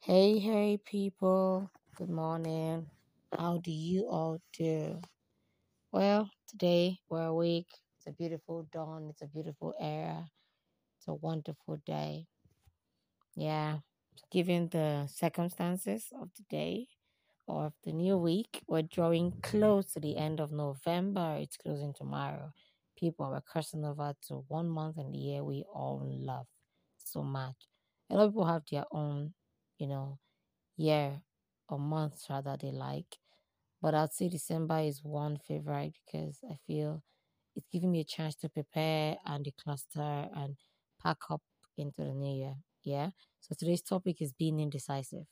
Hey, hey, people. Good morning. How do you all do? Well, today we're awake. It's a beautiful dawn. It's a beautiful era. It's a wonderful day. Yeah. Given the circumstances of the day or of the new week, we're drawing close to the end of November. It's closing tomorrow. People are crossing over to one month in the year we all love so much. A lot of people have their own, you know, year or month rather they like. But I'd say December is one favorite because I feel it's giving me a chance to prepare and decluster and pack up into the new year. Yeah. So today's topic is being indecisive.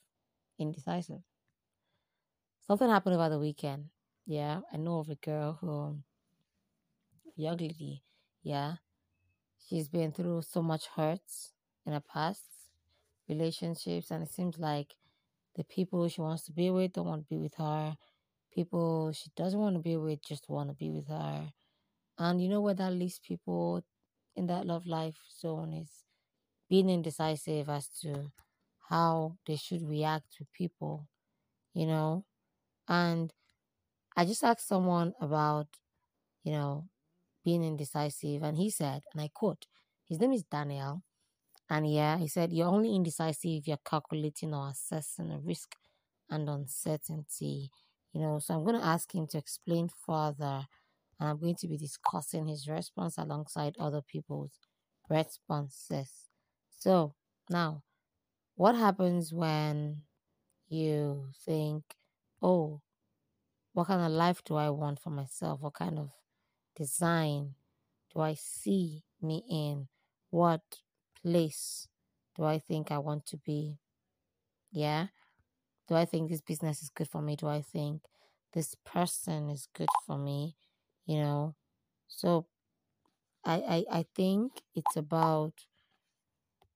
Indecisive. Something happened over the weekend. Yeah. I know of a girl who, young lady, yeah, she's been through so much hurts in her past relationships, and it seems like the people she wants to be with don't want to be with her. People she doesn't want to be with just want to be with her. And you know where that leaves people in that love life zone is being indecisive as to how they should react to people, you know. And I just asked someone about, you know, being indecisive, and he said, and I quote, his name is Daniel. And yeah, he said, You're only indecisive if you're calculating or assessing a risk and uncertainty. You know, so I'm going to ask him to explain further. And I'm going to be discussing his response alongside other people's responses. So now, what happens when you think, oh, what kind of life do I want for myself? What kind of design do I see me in? What place do I think I want to be? Yeah. Do I think this business is good for me? Do I think this person is good for me? You know, so I, I, I think it's about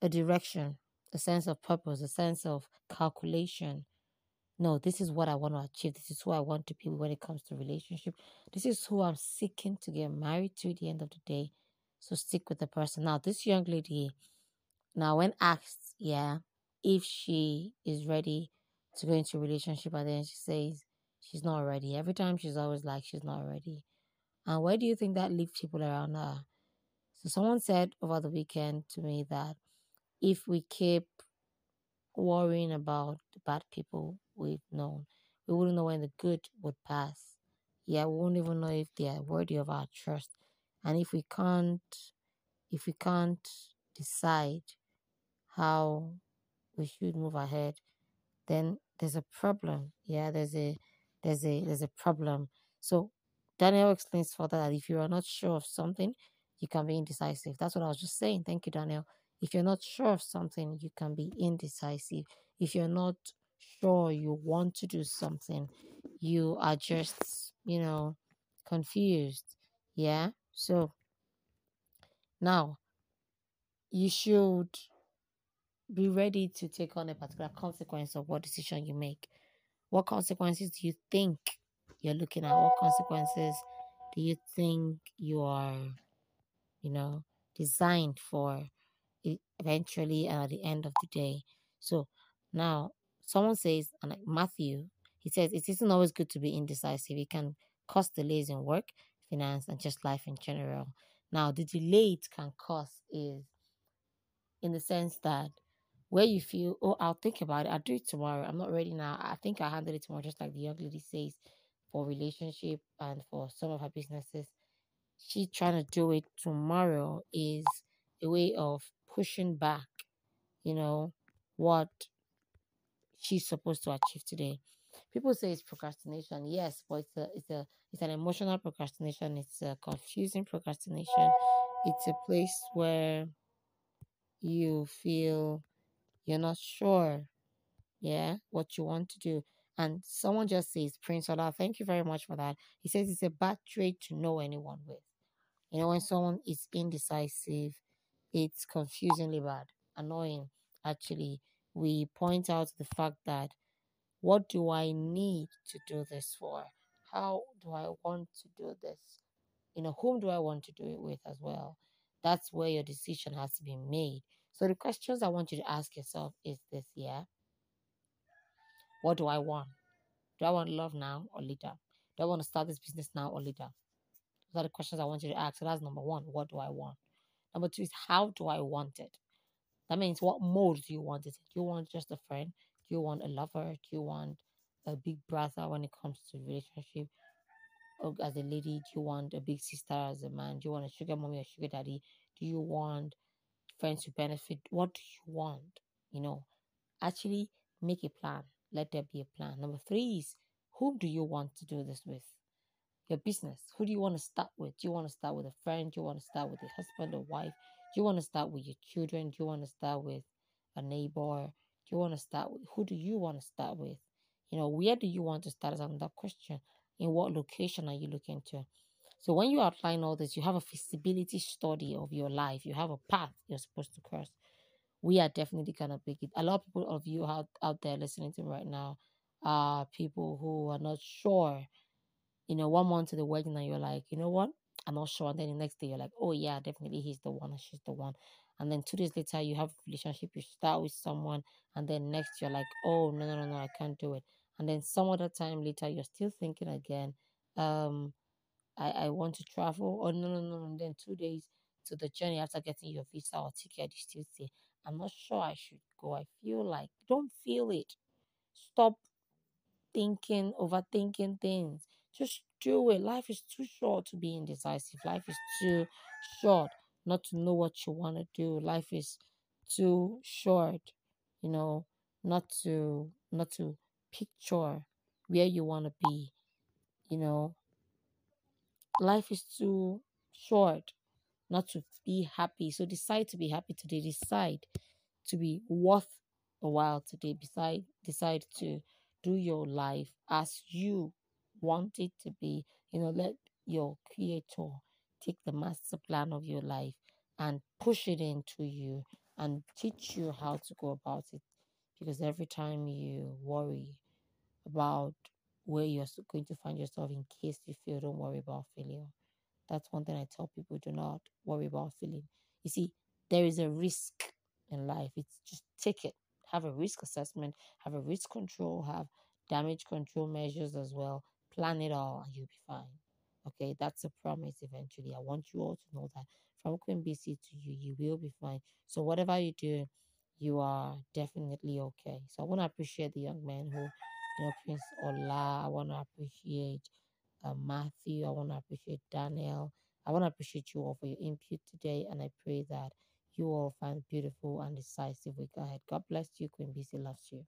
a direction, a sense of purpose, a sense of calculation. No, this is what I want to achieve. This is who I want to be when it comes to relationship. This is who I'm seeking to get married to at the end of the day. So stick with the person. Now, this young lady, now when asked, yeah, if she is ready to go into a relationship, and then she says she's not ready. Every time she's always like she's not ready. And where do you think that leaves people around her? So someone said over the weekend to me that if we keep worrying about the bad people we've known, we wouldn't know when the good would pass. Yeah, we won't even know if they are worthy of our trust. And if we can't if we can't decide how we should move ahead, then there's a problem. Yeah, there's a there's a there's a problem. So Daniel explains further that if you are not sure of something, you can be indecisive. That's what I was just saying. Thank you, Daniel. If you're not sure of something, you can be indecisive. If you're not sure you want to do something, you are just, you know, confused. Yeah. So now you should be ready to take on a particular consequence of what decision you make. What consequences do you think you're looking at? What consequences do you think you are, you know, designed for eventually and at the end of the day? So now someone says, and like Matthew, he says it isn't always good to be indecisive. It can cause delays in work, finance, and just life in general. Now, the delay it can cause is in the sense that where you feel, oh, I'll think about it, I'll do it tomorrow. I'm not ready now. I think I'll handle it tomorrow, just like the young lady says for relationship and for some of her businesses. She trying to do it tomorrow is a way of pushing back, you know, what she's supposed to achieve today. People say it's procrastination, yes, but it's a it's a it's an emotional procrastination. It's a confusing procrastination. It's a place where you feel you're not sure, yeah, what you want to do. And someone just says, Prince Ola, thank you very much for that. He says it's a bad trait to know anyone with. You know, when someone is indecisive, it's confusingly bad, annoying. Actually, we point out the fact that what do I need to do this for? How do I want to do this? You know, whom do I want to do it with as well? That's where your decision has to be made. So the questions I want you to ask yourself is this, yeah? What do I want? Do I want love now or later? Do I want to start this business now or later? Those are the questions I want you to ask. So that's number one. What do I want? Number two is how do I want it? That means what mode do you want it? Do you want just a friend? Do you want a lover? Do you want a big brother when it comes to relationship? Or as a lady, do you want a big sister as a man? Do you want a sugar mommy or sugar daddy? Do you want friends to benefit? What do you want? You know, actually make a plan. Let there be a plan. Number three is who do you want to do this with? Your business. Who do you want to start with? Do you want to start with a friend? Do you want to start with a husband or wife? Do you want to start with your children? Do you want to start with a neighbor? Do you want to start with who do you want to start with? You know, where do you want to start is another question. In what location are you looking to? So when you outline all this, you have a feasibility study of your life. You have a path you're supposed to cross. We are definitely gonna pick it. A lot of people of you out, out there listening to me right now are people who are not sure. You know, one month to the wedding and you're like, you know what? I'm not sure. And then the next day you're like, oh yeah, definitely he's the one or she's the one. And then two days later you have a relationship, you start with someone, and then next you're like, oh no no no no, I can't do it. And then some other time later you're still thinking again, um, I, I want to travel. Oh no no no, and then two days to the journey after getting your visa or ticket, you still say, I'm not sure I should go. I feel like don't feel it. Stop thinking, overthinking things. Just do it. Life is too short to be indecisive. Life is too short not to know what you want to do. Life is too short, you know, not to not to picture where you want to be. You know, life is too short not to be happy. So decide to be happy today. Decide to be worth a while today. Decide decide to do your life as you want it to be. You know, let your creator take the master plan of your life and push it into you and teach you how to go about it. Because every time you worry about where you're going to find yourself in case you fail, don't worry about failure. That's one thing I tell people do not worry about failing. You see, there is a risk in life. It's just take it. Have a risk assessment, have a risk control, have damage control measures as well. Plan it all and you'll be fine. Okay, that's a promise eventually. I want you all to know that from Queen BC to you, you will be fine. So whatever you do, you are definitely okay. So I want to appreciate the young man who, you know, Prince Ola. I want to appreciate uh, Matthew. I want to appreciate Daniel. I want to appreciate you all for your input today. And I pray that you all find beautiful and decisive week ahead. God bless you. Queen BC loves you.